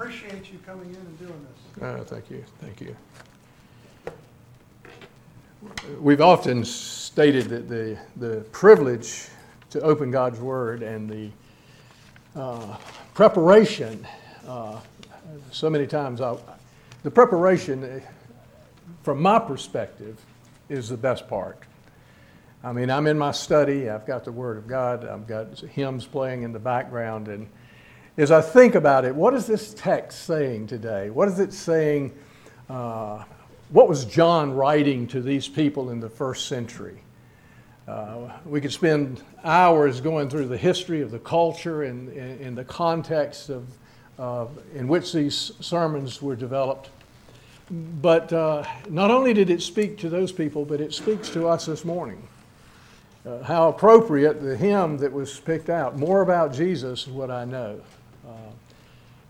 appreciate you coming in and doing this. Thank you, thank you. We've often stated that the, the privilege to open God's Word and the uh, preparation, uh, so many times, I, the preparation, uh, from my perspective, is the best part. I mean, I'm in my study, I've got the Word of God, I've got hymns playing in the background, and as I think about it, what is this text saying today? What is it saying? Uh, what was John writing to these people in the first century? Uh, we could spend hours going through the history of the culture and, and, the context of, uh, in which these sermons were developed. But uh, not only did it speak to those people, but it speaks to us this morning. Uh, how appropriate the hymn that was picked out, More About Jesus, is What I Know.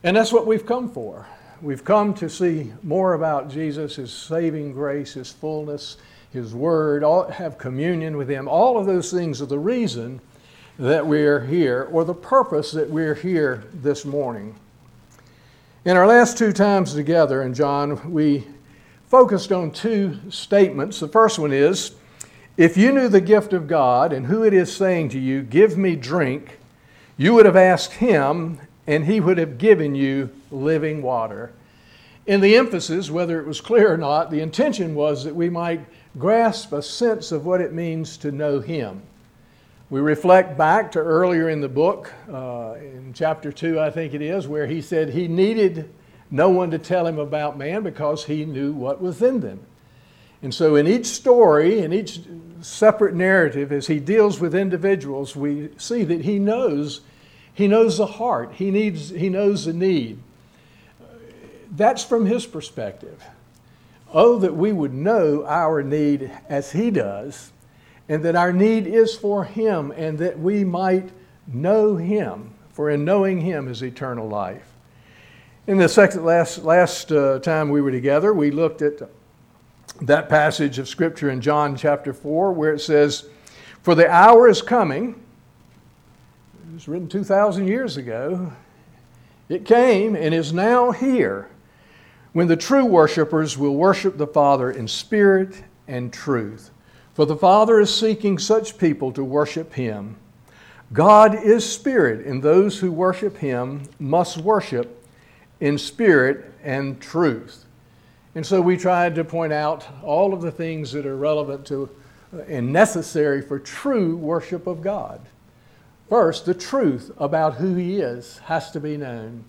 And that's what we've come for. We've come to see more about Jesus, His saving grace, His fullness, His Word, all, have communion with Him. All of those things are the reason that we're here, or the purpose that we're here this morning. In our last two times together in John, we focused on two statements. The first one is If you knew the gift of God and who it is saying to you, Give me drink, you would have asked Him, and he would have given you living water. In the emphasis, whether it was clear or not, the intention was that we might grasp a sense of what it means to know him. We reflect back to earlier in the book, uh, in chapter 2, I think it is, where he said he needed no one to tell him about man because he knew what was in them. And so, in each story, in each separate narrative, as he deals with individuals, we see that he knows he knows the heart. He, needs, he knows the need. That's from his perspective. Oh, that we would know our need as he does, and that our need is for him, and that we might know him, for in knowing him is eternal life. In the second last, last uh, time we were together, we looked at that passage of Scripture in John chapter 4 where it says, For the hour is coming was written 2,000 years ago. It came and is now here when the true worshipers will worship the Father in spirit and truth. For the Father is seeking such people to worship Him. God is spirit, and those who worship Him must worship in spirit and truth. And so we tried to point out all of the things that are relevant to uh, and necessary for true worship of God. First, the truth about who He is has to be known.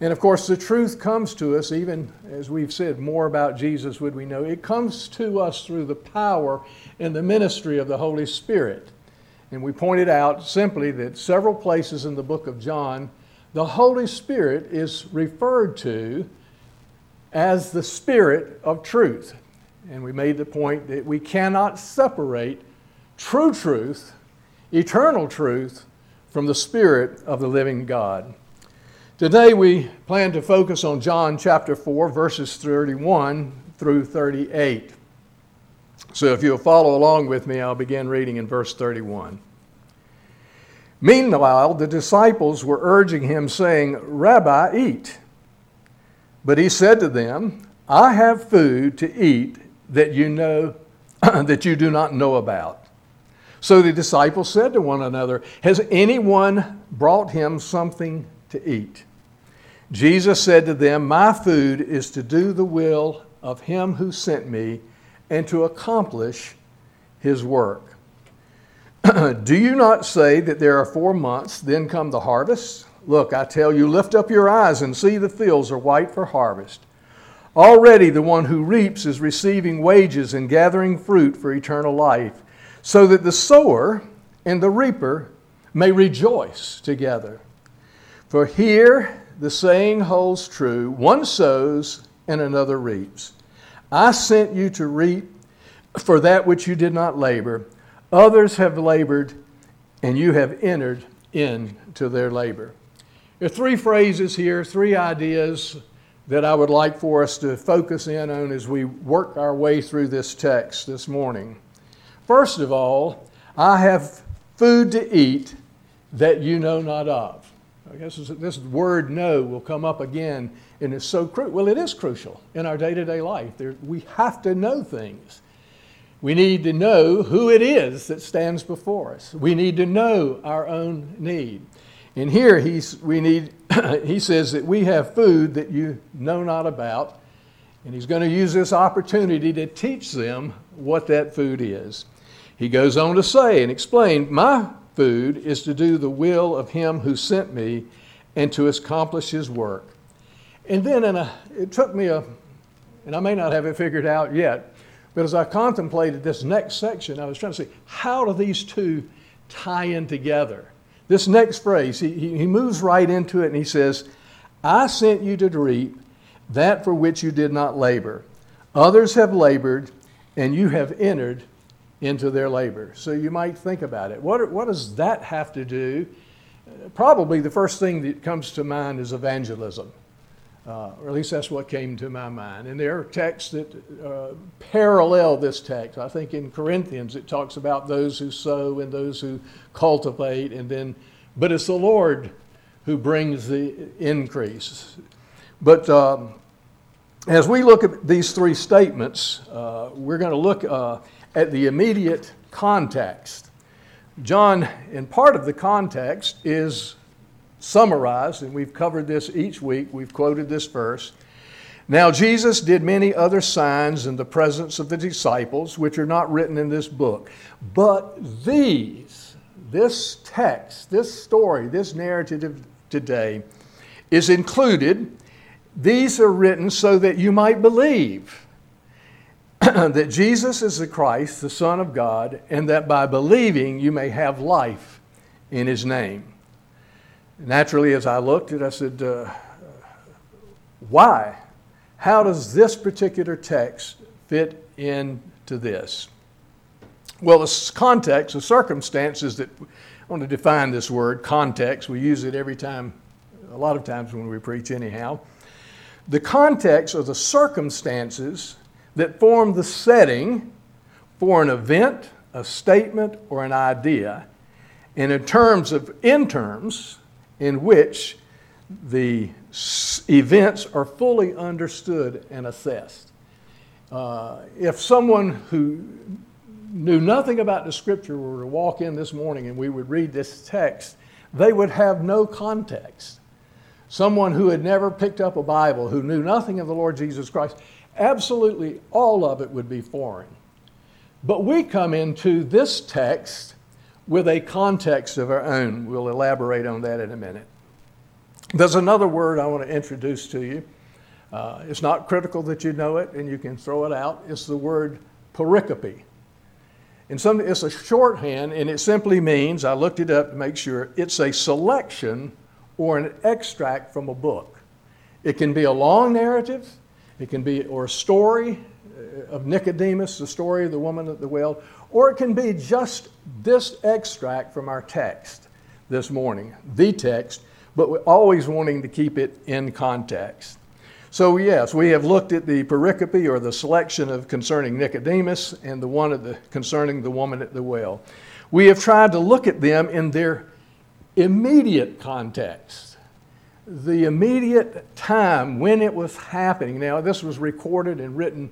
And of course, the truth comes to us, even as we've said, more about Jesus would we know. It comes to us through the power and the ministry of the Holy Spirit. And we pointed out simply that several places in the book of John, the Holy Spirit is referred to as the Spirit of truth. And we made the point that we cannot separate true truth, eternal truth, from the Spirit of the living God. Today we plan to focus on John chapter 4, verses 31 through 38. So if you'll follow along with me, I'll begin reading in verse 31. Meanwhile, the disciples were urging him, saying, Rabbi, eat. But he said to them, I have food to eat that you know that you do not know about. So the disciples said to one another, Has anyone brought him something to eat? Jesus said to them, My food is to do the will of him who sent me and to accomplish his work. do you not say that there are four months, then come the harvest? Look, I tell you, lift up your eyes and see the fields are white for harvest. Already the one who reaps is receiving wages and gathering fruit for eternal life so that the sower and the reaper may rejoice together. For here the saying holds true one sows and another reaps. I sent you to reap for that which you did not labor. Others have labored, and you have entered into their labor. There are three phrases here, three ideas that I would like for us to focus in on as we work our way through this text this morning. First of all, I have food to eat that you know not of. I guess this word know will come up again, and it's so crucial. Well, it is crucial in our day to day life. There, we have to know things. We need to know who it is that stands before us. We need to know our own need. And here he's, we need, he says that we have food that you know not about, and he's going to use this opportunity to teach them what that food is. He goes on to say and explain, My food is to do the will of him who sent me and to accomplish his work. And then a, uh, it took me a, and I may not have it figured out yet, but as I contemplated this next section, I was trying to say, how do these two tie in together? This next phrase, he, he moves right into it and he says, I sent you to reap that for which you did not labor. Others have labored, and you have entered into their labor. So you might think about it. What, what does that have to do? Probably the first thing that comes to mind is evangelism. Uh, or at least that's what came to my mind. And there are texts that uh, parallel this text. I think in Corinthians it talks about those who sow and those who cultivate, and then, but it's the Lord who brings the increase. But um, as we look at these three statements, uh, we're going to look uh, at the immediate context. John, in part of the context, is summarized, and we've covered this each week. We've quoted this verse. Now, Jesus did many other signs in the presence of the disciples, which are not written in this book. But these, this text, this story, this narrative today, is included. These are written so that you might believe that Jesus is the Christ, the Son of God, and that by believing you may have life in His name. Naturally, as I looked at it, I said, uh, why? How does this particular text fit into this? Well, the context, the circumstances that I want to define this word, context. We use it every time, a lot of times when we preach, anyhow. The context or the circumstances that form the setting for an event, a statement, or an idea, and in terms of in terms in which the events are fully understood and assessed. Uh, if someone who knew nothing about the scripture were to walk in this morning and we would read this text, they would have no context. Someone who had never picked up a Bible, who knew nothing of the Lord Jesus Christ, absolutely all of it would be foreign. But we come into this text with a context of our own. We'll elaborate on that in a minute. There's another word I want to introduce to you. Uh, it's not critical that you know it and you can throw it out. It's the word pericope. And some, it's a shorthand and it simply means, I looked it up to make sure, it's a selection or an extract from a book. It can be a long narrative, it can be, or a story uh, of Nicodemus, the story of the woman at the well, or it can be just this extract from our text this morning, the text, but we're always wanting to keep it in context. So, yes, we have looked at the pericope or the selection of concerning Nicodemus and the one the, concerning the woman at the well. We have tried to look at them in their immediate context the immediate time when it was happening. Now, this was recorded and written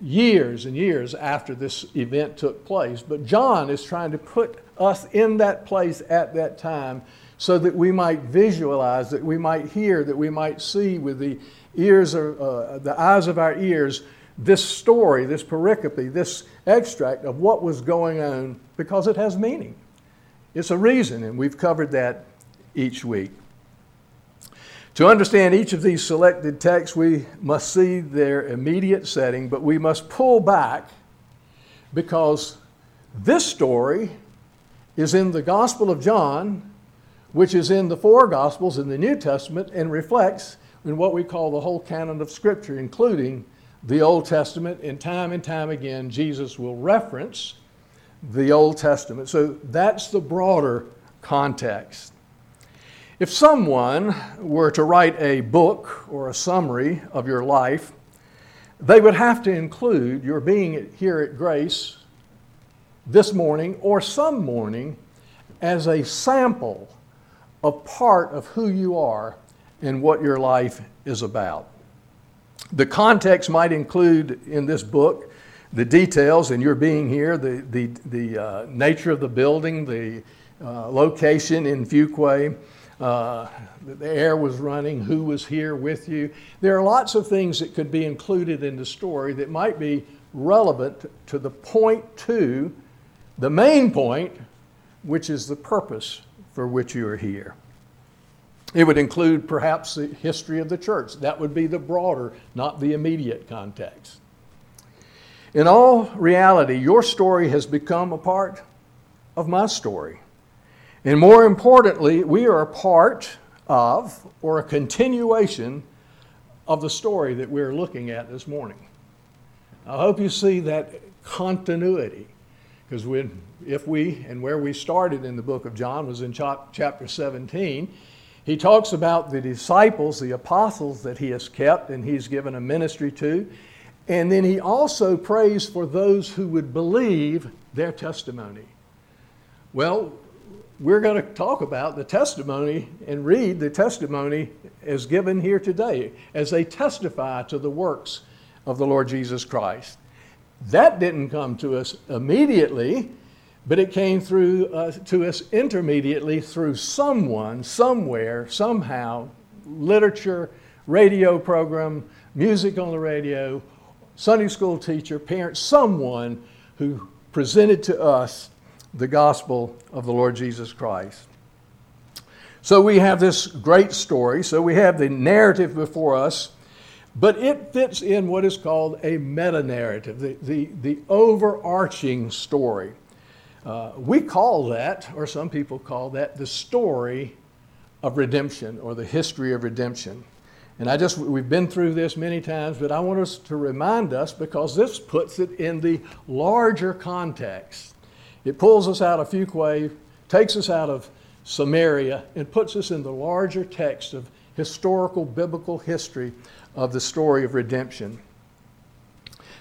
years and years after this event took place, but John is trying to put us in that place at that time so that we might visualize, that we might hear, that we might see with the ears or uh, the eyes of our ears this story, this pericope, this extract of what was going on because it has meaning. It's a reason, and we've covered that each week. To understand each of these selected texts, we must see their immediate setting, but we must pull back because this story is in the Gospel of John, which is in the four Gospels in the New Testament and reflects in what we call the whole canon of Scripture, including the Old Testament. And time and time again, Jesus will reference the Old Testament. So that's the broader context. If someone were to write a book or a summary of your life, they would have to include your being here at Grace this morning or some morning as a sample a part of who you are and what your life is about. The context might include in this book the details and your being here, the, the, the uh, nature of the building, the uh, location in Fuquay, uh, the air was running, who was here with you. There are lots of things that could be included in the story that might be relevant to the point point to the main point, which is the purpose for which you are here. It would include perhaps the history of the church. That would be the broader, not the immediate context. In all reality, your story has become a part of my story. And more importantly, we are a part of or a continuation of the story that we're looking at this morning. I hope you see that continuity because if we and where we started in the book of John was in chapter 17, he talks about the disciples, the apostles that he has kept and he's given a ministry to. And then he also prays for those who would believe their testimony. Well, we're going to talk about the testimony and read the testimony as given here today as they testify to the works of the Lord Jesus Christ. That didn't come to us immediately, but it came through uh, to us intermediately through someone, somewhere, somehow, literature, radio program, music on the radio, Sunday school teacher, parent, someone who presented to us the gospel of the Lord Jesus Christ. So we have this great story. So we have the narrative before us, but it fits in what is called a meta narrative, the, the, the overarching story. Uh, we call that, or some people call that, the story of redemption or the history of redemption. And I just, we've been through this many times, but I want us to remind us because this puts it in the larger context. It pulls us out of Fuquay, takes us out of Samaria, and puts us in the larger text of historical biblical history of the story of redemption.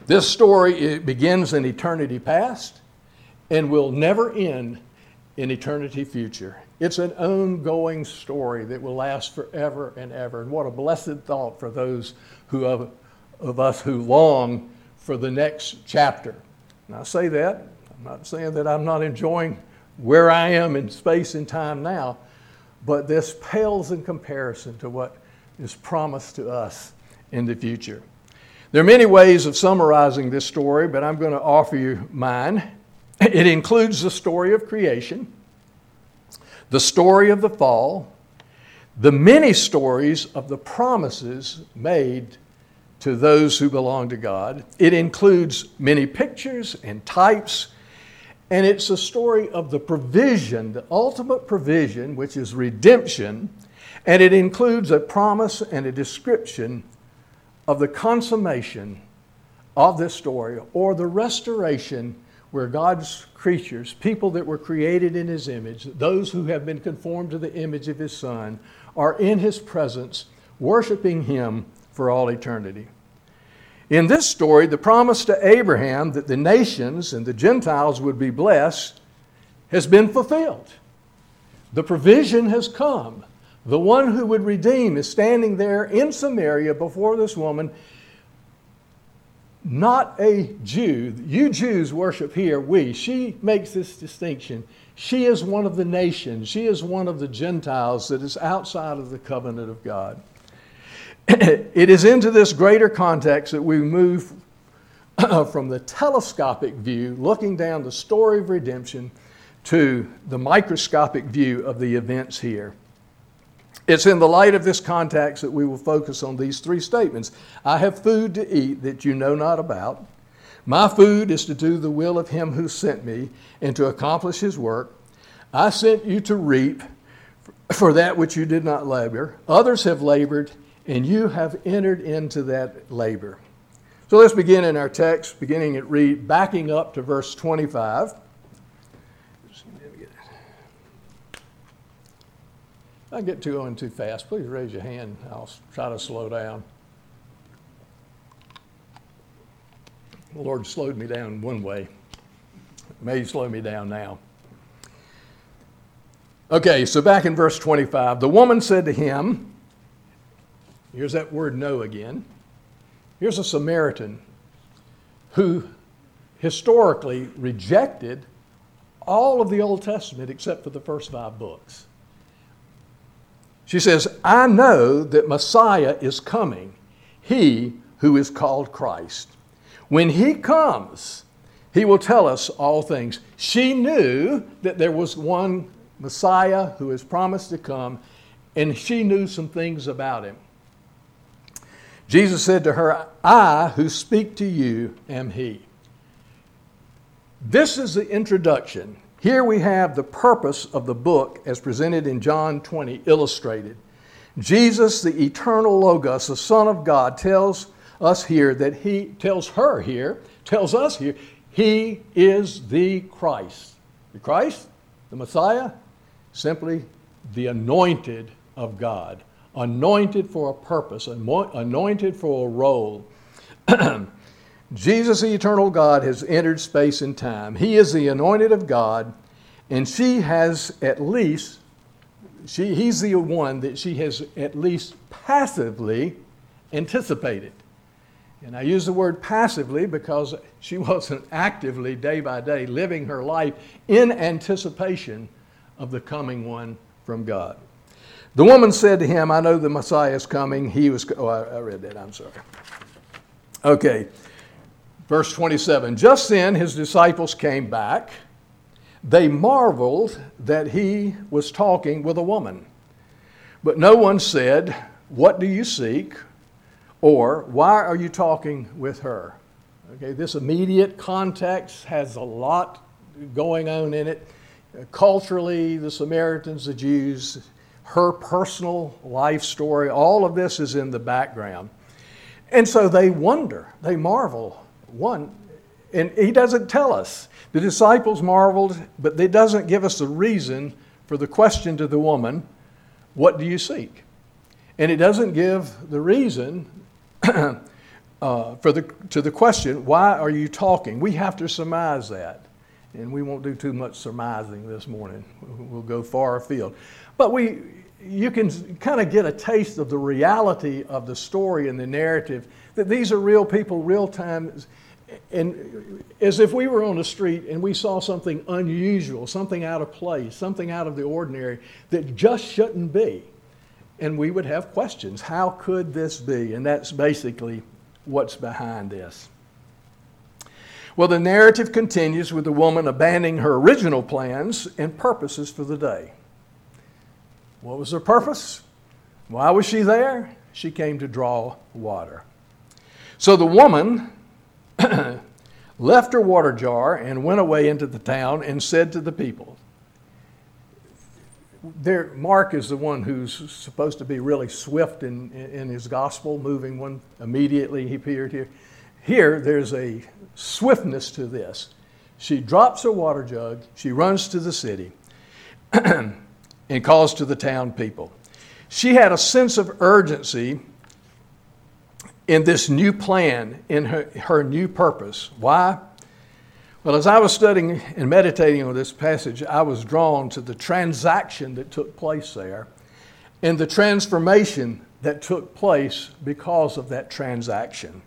This story begins in eternity past and will never end in eternity future. It's an ongoing story that will last forever and ever. And what a blessed thought for those who of, of us who long for the next chapter. And I say that, I'm not saying that I'm not enjoying where I am in space and time now, but this pales in comparison to what is promised to us in the future. There are many ways of summarizing this story, but I'm going to offer you mine. It includes the story of creation, the story of the fall, the many stories of the promises made to those who belong to God. It includes many pictures and types, and it's a story of the provision, the ultimate provision, which is redemption, and it includes a promise and a description of the consummation of this story or the restoration where God's creatures, people that were created in His image, those who have been conformed to the image of His Son, are in His presence, worshiping Him for all eternity. In this story, the promise to Abraham that the nations and the Gentiles would be blessed has been fulfilled. The provision has come. The one who would redeem is standing there in Samaria before this woman not a Jew. You Jews worship here, we. She makes this distinction. She is one of the nations, she is one of the Gentiles that is outside of the covenant of God. it is into this greater context that we move from the telescopic view, looking down the story of redemption, to the microscopic view of the events here. It's in the light of this context that we will focus on these three statements. I have food to eat that you know not about. My food is to do the will of him who sent me and to accomplish his work. I sent you to reap for that which you did not labor. Others have labored, and you have entered into that labor. So let's begin in our text, beginning at read, backing up to verse 25. I get too going too fast, please raise your hand. I'll try to slow down. The Lord slowed me down one way. May He slow me down now. Okay, so back in verse 25, the woman said to him, here's that word know again. Here's a Samaritan who historically rejected all of the Old Testament except for the first five books. She says, I know that Messiah is coming, he who is called Christ. When he comes, he will tell us all things. She knew that there was one Messiah who is promised to come, and she knew some things about him. Jesus said to her, I who speak to you am he. This is the introduction. Here we have the purpose of the book as presented in John 20, illustrated. Jesus, the eternal Logos, the Son of God, tells us here that he tells her here, tells us here, he is the Christ. The Christ, the Messiah, simply the anointed of God, anointed for a purpose, anointed for a role. Jesus, the eternal God, has entered space and time. He is the anointed of God, and she has at least, she, he's the one that she has at least passively anticipated. And I use the word passively because she wasn't actively, day by day, living her life in anticipation of the coming one from God. The woman said to him, I know the Messiah is coming. He was, oh, I, I read that, I'm sorry. Okay, verse 27. Just then his disciples came back. They marveled that he was talking with a woman. But no one said, What do you seek? Or, Why are you talking with her? Okay, this immediate context has a lot going on in it culturally, the Samaritans, the Jews, her personal life story, all of this is in the background. And so they wonder, they marvel. One, and he doesn't tell us. The disciples marveled, but it doesn't give us the reason for the question to the woman, What do you seek? And it doesn't give the reason uh, for the, to the question, Why are you talking? We have to surmise that and we won't do too much surmising this morning. We'll go far afield. But we, you can kind of get a taste of the reality of the story and the narrative that these are real people, real times, and as if we were on the street and we saw something unusual, something out of place, something out of the ordinary that just shouldn't be. And we would have questions. How could this be? And that's basically what's behind this. Well, the narrative continues with the woman abandoning her original plans and purposes for the day. What was her purpose? Why was she there? She came to draw water. So the woman left her water jar and went away into the town and said to the people, there, Mark is the one who's supposed to be really swift in, in his gospel, moving one immediately. He appeared here. Here, there's a swiftness to this. She drops her water jug, she runs to the city, and calls to the town people. She had a sense of urgency in this new plan, in her, her new purpose. Why? Well, as I was studying and meditating on this passage, I was drawn to the transaction that took place there and the transformation that took place because of that transaction.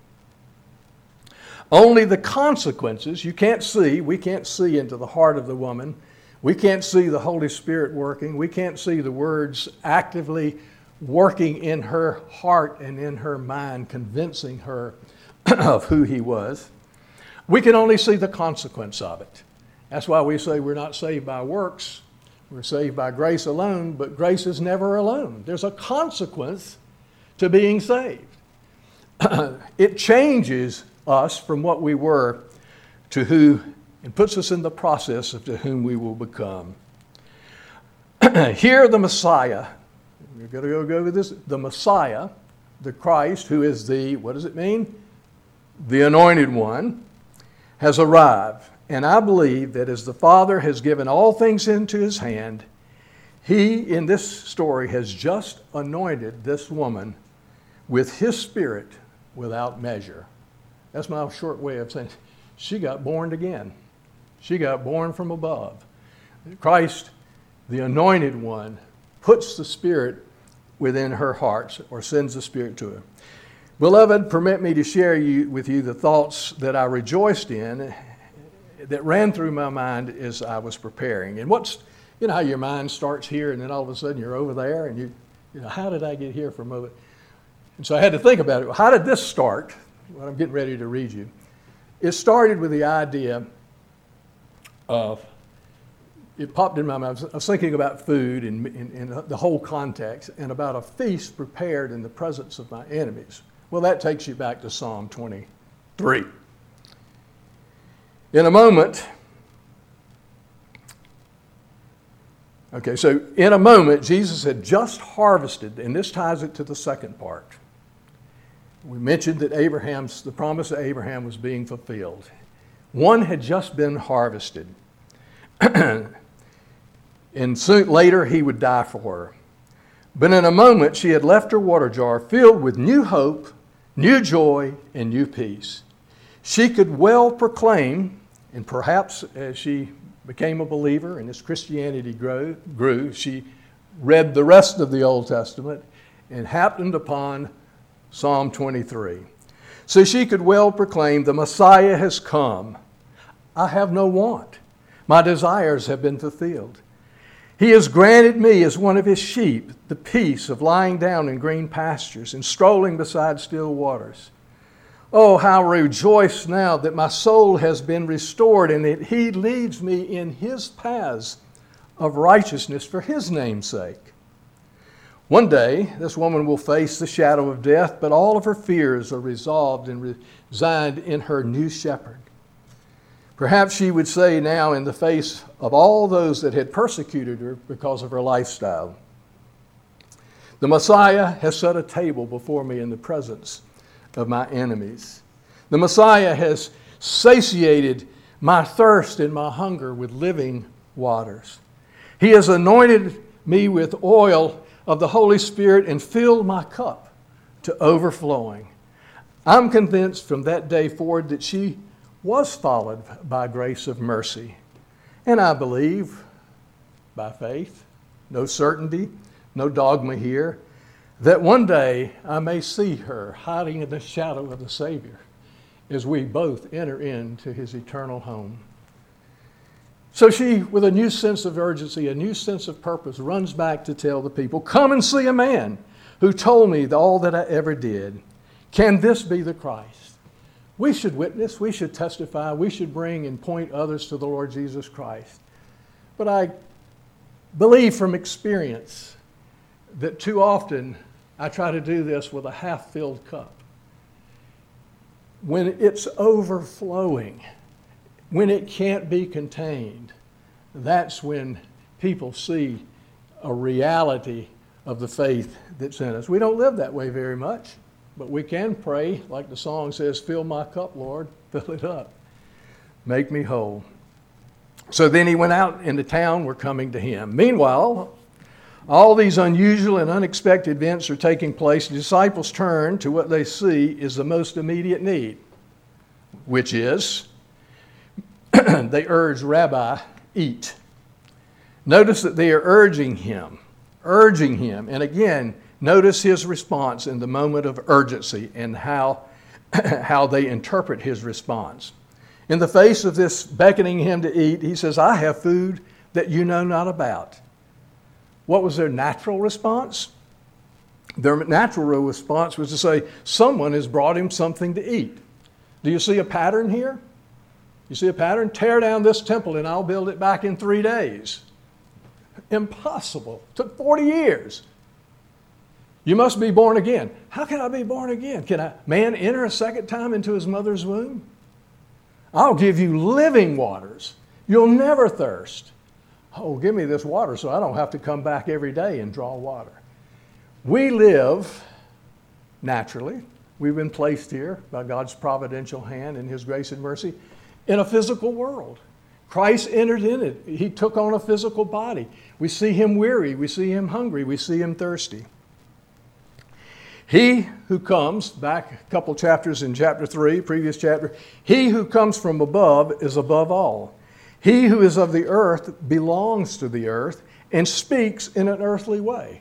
Only the consequences, you can't see, we can't see into the heart of the woman. We can't see the Holy Spirit working. We can't see the words actively working in her heart and in her mind, convincing her of who He was. We can only see the consequence of it. That's why we say we're not saved by works, we're saved by grace alone, but grace is never alone. There's a consequence to being saved. it changes us from what we were to who, and puts us in the process of to whom we will become. Here, the Messiah, we're going to go over this, the Messiah, the Christ, who is the, what does it mean? The anointed one, has arrived. And I believe that as the Father has given all things into his hand, he, in this story, has just anointed this woman with his spirit without measure. That's my short way of saying she got born again. She got born from above. Christ the anointed one, puts the Spirit within her heart or sends the Spirit to her. Beloved, permit me to share you, with you the thoughts that I rejoiced in that ran through my mind as I was preparing. And what's, you know, how your mind starts here and then all of a sudden you're over there and you, you know, how did I get here from over? And so I had to think about it. How did this start? What I'm getting ready to read you. It started with the idea of, it popped in my mind. I was thinking about food and, and the whole context and about a feast prepared in the presence of my enemies. Well, that takes you back to Psalm 23. In a moment, okay, so in a moment, Jesus had just harvested, and this ties it to the second part. We mentioned that Abraham's, the promise of Abraham was being fulfilled. One had just been harvested. and soon later, he would die for her. But in a moment, she had left her water jar filled with new hope, new joy, and new peace. She could well proclaim, and perhaps as she became a believer and as Christianity grew, grew she read the rest of the Old Testament and happened upon Psalm 23. So she could well proclaim, The Messiah has come. I have no want. My desires have been fulfilled. He has granted me, as one of his sheep, the peace of lying down in green pastures and strolling beside still waters. Oh, how rejoice now that my soul has been restored and that he leads me in his paths of righteousness for his name's sake. One day, this woman will face the shadow of death, but all of her fears are resolved and resigned in her new shepherd. Perhaps she would say now, in the face of all those that had persecuted her because of her lifestyle, The Messiah has set a table before me in the presence of my enemies. The Messiah has satiated my thirst and my hunger with living waters. He has anointed me with oil of the Holy Spirit and filled my cup to overflowing. I'm convinced from that day forward that she was followed by grace of mercy. And I believe, by faith, no certainty, no dogma here, that one day I may see her hiding in the shadow of the Savior as we both enter into his eternal home. So she, with a new sense of urgency, a new sense of purpose, runs back to tell the people, Come and see a man who told me all that I ever did. Can this be the Christ? We should witness, we should testify, we should bring and point others to the Lord Jesus Christ. But I believe from experience that too often I try to do this with a half filled cup. When it's overflowing, when it can't be contained, that's when people see a reality of the faith that's in us. We don't live that way very much. But we can pray, like the song says, Fill my cup, Lord, fill it up. Make me whole. So then he went out into town, we're coming to him. Meanwhile, all these unusual and unexpected events are taking place. The disciples turn to what they see is the most immediate need, which is they urge Rabbi, eat. Notice that they are urging him, urging him. And again, Notice his response in the moment of urgency and how, how they interpret his response. In the face of this beckoning him to eat, he says, I have food that you know not about. What was their natural response? Their natural response was to say, Someone has brought him something to eat. Do you see a pattern here? You see a pattern? Tear down this temple and I'll build it back in three days. Impossible. Took 40 years. You must be born again. How can I be born again? Can a man enter a second time into his mother's womb? I'll give you living waters. You'll never thirst. Oh, give me this water so I don't have to come back every day and draw water. We live naturally. We've been placed here by God's providential hand and His grace and mercy in a physical world. Christ entered in it. He took on a physical body. We see Him weary. We see Him hungry. We see Him thirsty. He who comes, back a couple chapters in chapter 3, previous chapter, he who comes from above is above all. He who is of the earth belongs to the earth and speaks in an earthly way.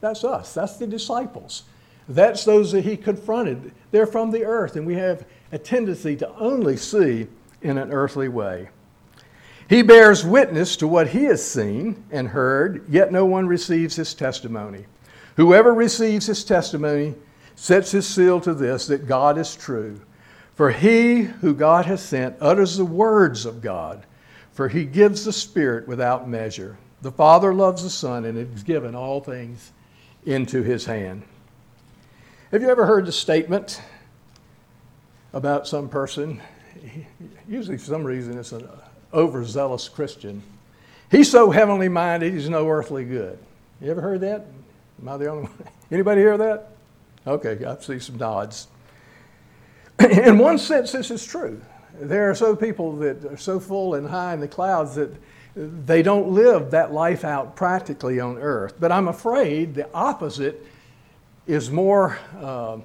That's us, that's the disciples. That's those that he confronted. They're from the earth, and we have a tendency to only see in an earthly way. He bears witness to what he has seen and heard, yet no one receives his testimony. Whoever receives his testimony sets his seal to this that God is true. For he who God has sent utters the words of God, for he gives the Spirit without measure. The Father loves the Son and has given all things into his hand. Have you ever heard the statement about some person? Usually, for some reason, it's an overzealous Christian. He's so heavenly minded, he's no earthly good. You ever heard that? Am I the only one? Anybody hear that? Okay, I see some nods. In one sense, this is true. There are so people that are so full and high in the clouds that they don't live that life out practically on earth. But I'm afraid the opposite is more uh,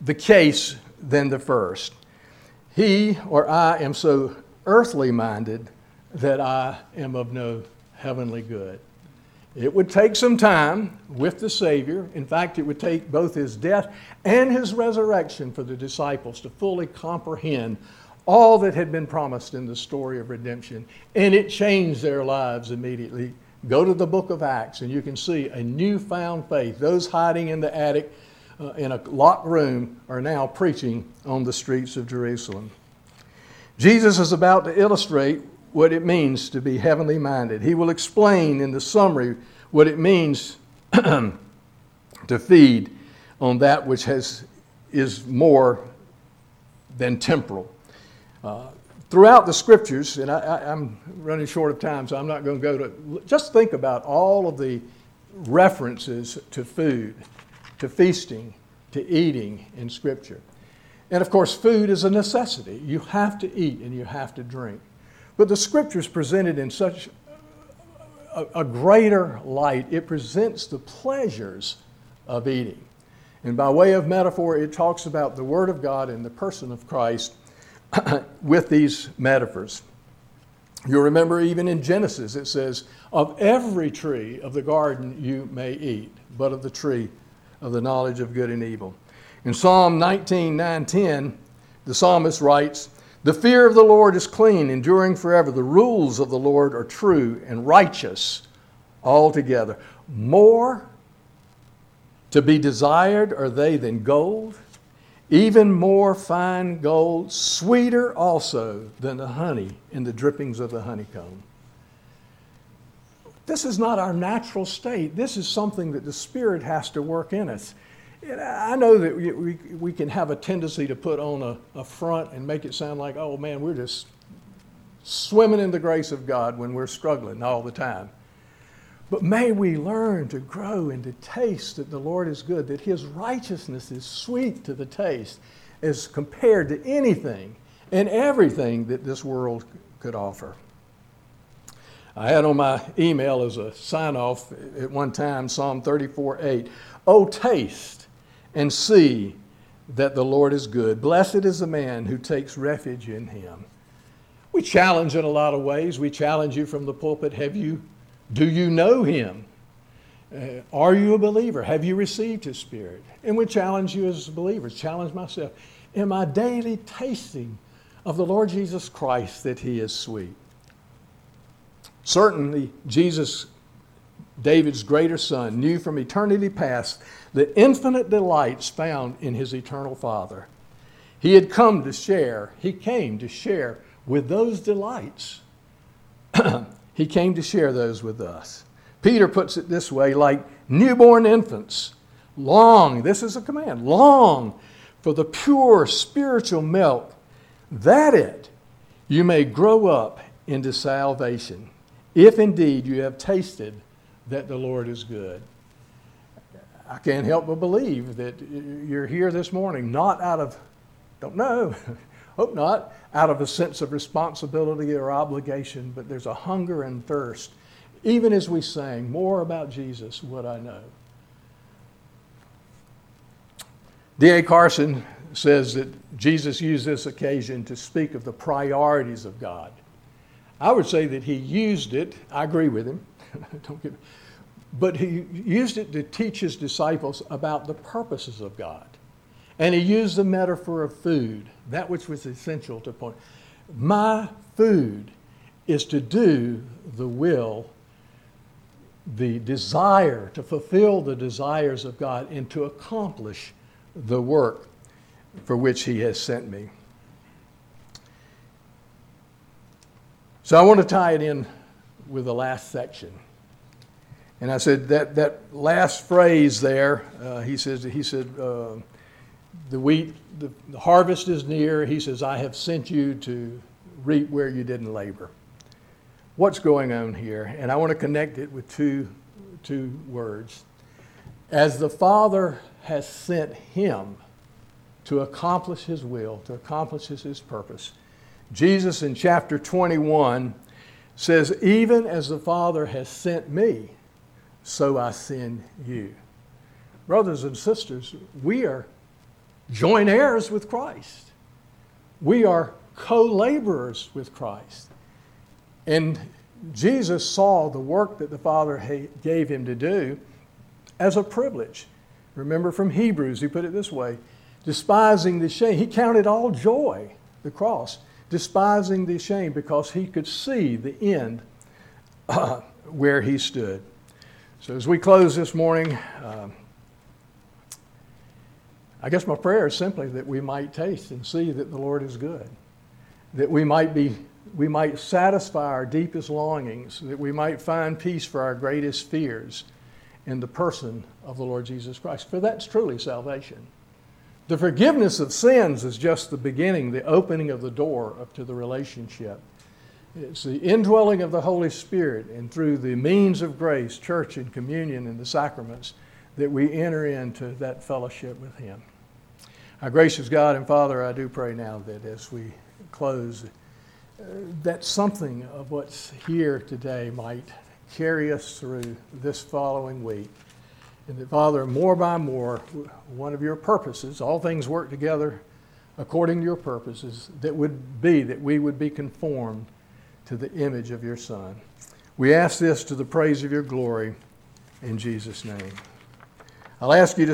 the case than the first. He or I am so earthly minded that I am of no heavenly good. It would take some time with the Savior. In fact, it would take both his death and his resurrection for the disciples to fully comprehend all that had been promised in the story of redemption. And it changed their lives immediately. Go to the book of Acts and you can see a newfound faith. Those hiding in the attic uh, in a locked room are now preaching on the streets of Jerusalem. Jesus is about to illustrate what it means to be heavenly minded. He will explain in the summary what it means to feed on that which has, is more than temporal. Uh, throughout the scriptures, and I, am running short of time, so I'm not going to go to, just think about all of the references to food, to feasting, to eating in scripture. And of course, food is a necessity. You have to eat and you have to drink. But the scriptures presented in such a, a greater light, it presents the pleasures of eating. And by way of metaphor, it talks about the Word of God and the person of Christ with these metaphors. You'll remember even in Genesis, it says, Of every tree of the garden you may eat, but of the tree of the knowledge of good and evil. In Psalm 19, 9, 10, the psalmist writes, the fear of the Lord is clean, enduring forever. The rules of the Lord are true and righteous altogether. More to be desired are they than gold, even more fine gold, sweeter also than the honey in the drippings of the honeycomb. This is not our natural state. This is something that the Spirit has to work in us. I know that we, we, we, can have a tendency to put on a, a front and make it sound like, oh man, we're just swimming in the grace of God when we're struggling all the time. But may we learn to grow and to taste that the Lord is good, that His righteousness is sweet to the taste as compared to anything and everything that this world could offer. I had on my email as a sign off at one time Psalm 34 8. Oh, taste and see that the Lord is good. Blessed is the man who takes refuge in him. We challenge in a lot of ways. We challenge you from the pulpit. Have you, do you know him? Uh, are you a believer? Have you received his spirit? And we challenge you as believers, challenge myself. Am I daily tasting of the Lord Jesus Christ that he is sweet? Certainly, Jesus, David's greater son, knew from eternity past the infinite delights found in his eternal Father. He had come to share, he came to share with those delights. he came to share those with us. Peter puts it this way like newborn infants, long, this is a command, long for the pure spiritual milk, that it you may grow up into salvation, if indeed you have tasted that the Lord is good. I can't help but believe that you're here this morning not out of, don't know, hope not, out of a sense of responsibility or obligation, but there's a hunger and thirst. Even as we sang, more about Jesus would I know. D.A. Carson says that Jesus used this occasion to speak of the priorities of God. I would say that he used it, I agree with him, don't get me, but he used it to teach his disciples about the purposes of God. And he used the metaphor of food, that which was essential to point. My food is to do the will, the desire, to fulfill the desires of God and to accomplish the work for which he has sent me. So I want to tie it in with the last section. And I said that, that last phrase there, uh, he says, he said, uh, the wheat, the, the harvest is near. He says, I have sent you to reap where you didn't labor. What's going on here? And I want to connect it with two, two words. As the Father has sent him to accomplish his will, to accomplish his purpose, Jesus in chapter 21 says, Even as the Father has sent me, so I send you. Brothers and sisters, we are joint heirs with Christ. We are co laborers with Christ. And Jesus saw the work that the Father gave him to do as a privilege. Remember from Hebrews, he put it this way despising the shame. He counted all joy, the cross, despising the shame because he could see the end uh, where he stood. So as we close this morning, uh, I guess my prayer is simply that we might taste and see that the Lord is good, that we might be we might satisfy our deepest longings, that we might find peace for our greatest fears in the person of the Lord Jesus Christ. For that's truly salvation. The forgiveness of sins is just the beginning, the opening of the door up to the relationship. It's the indwelling of the Holy Spirit, and through the means of grace, church and communion and the sacraments, that we enter into that fellowship with Him. Our gracious God and Father, I do pray now that as we close, uh, that something of what's here today might carry us through this following week. And that, Father, more by more, one of your purposes, all things work together according to your purposes, that would be that we would be conformed to the image of your Son. We ask this to the praise of your glory in Jesus' name. I'll ask you to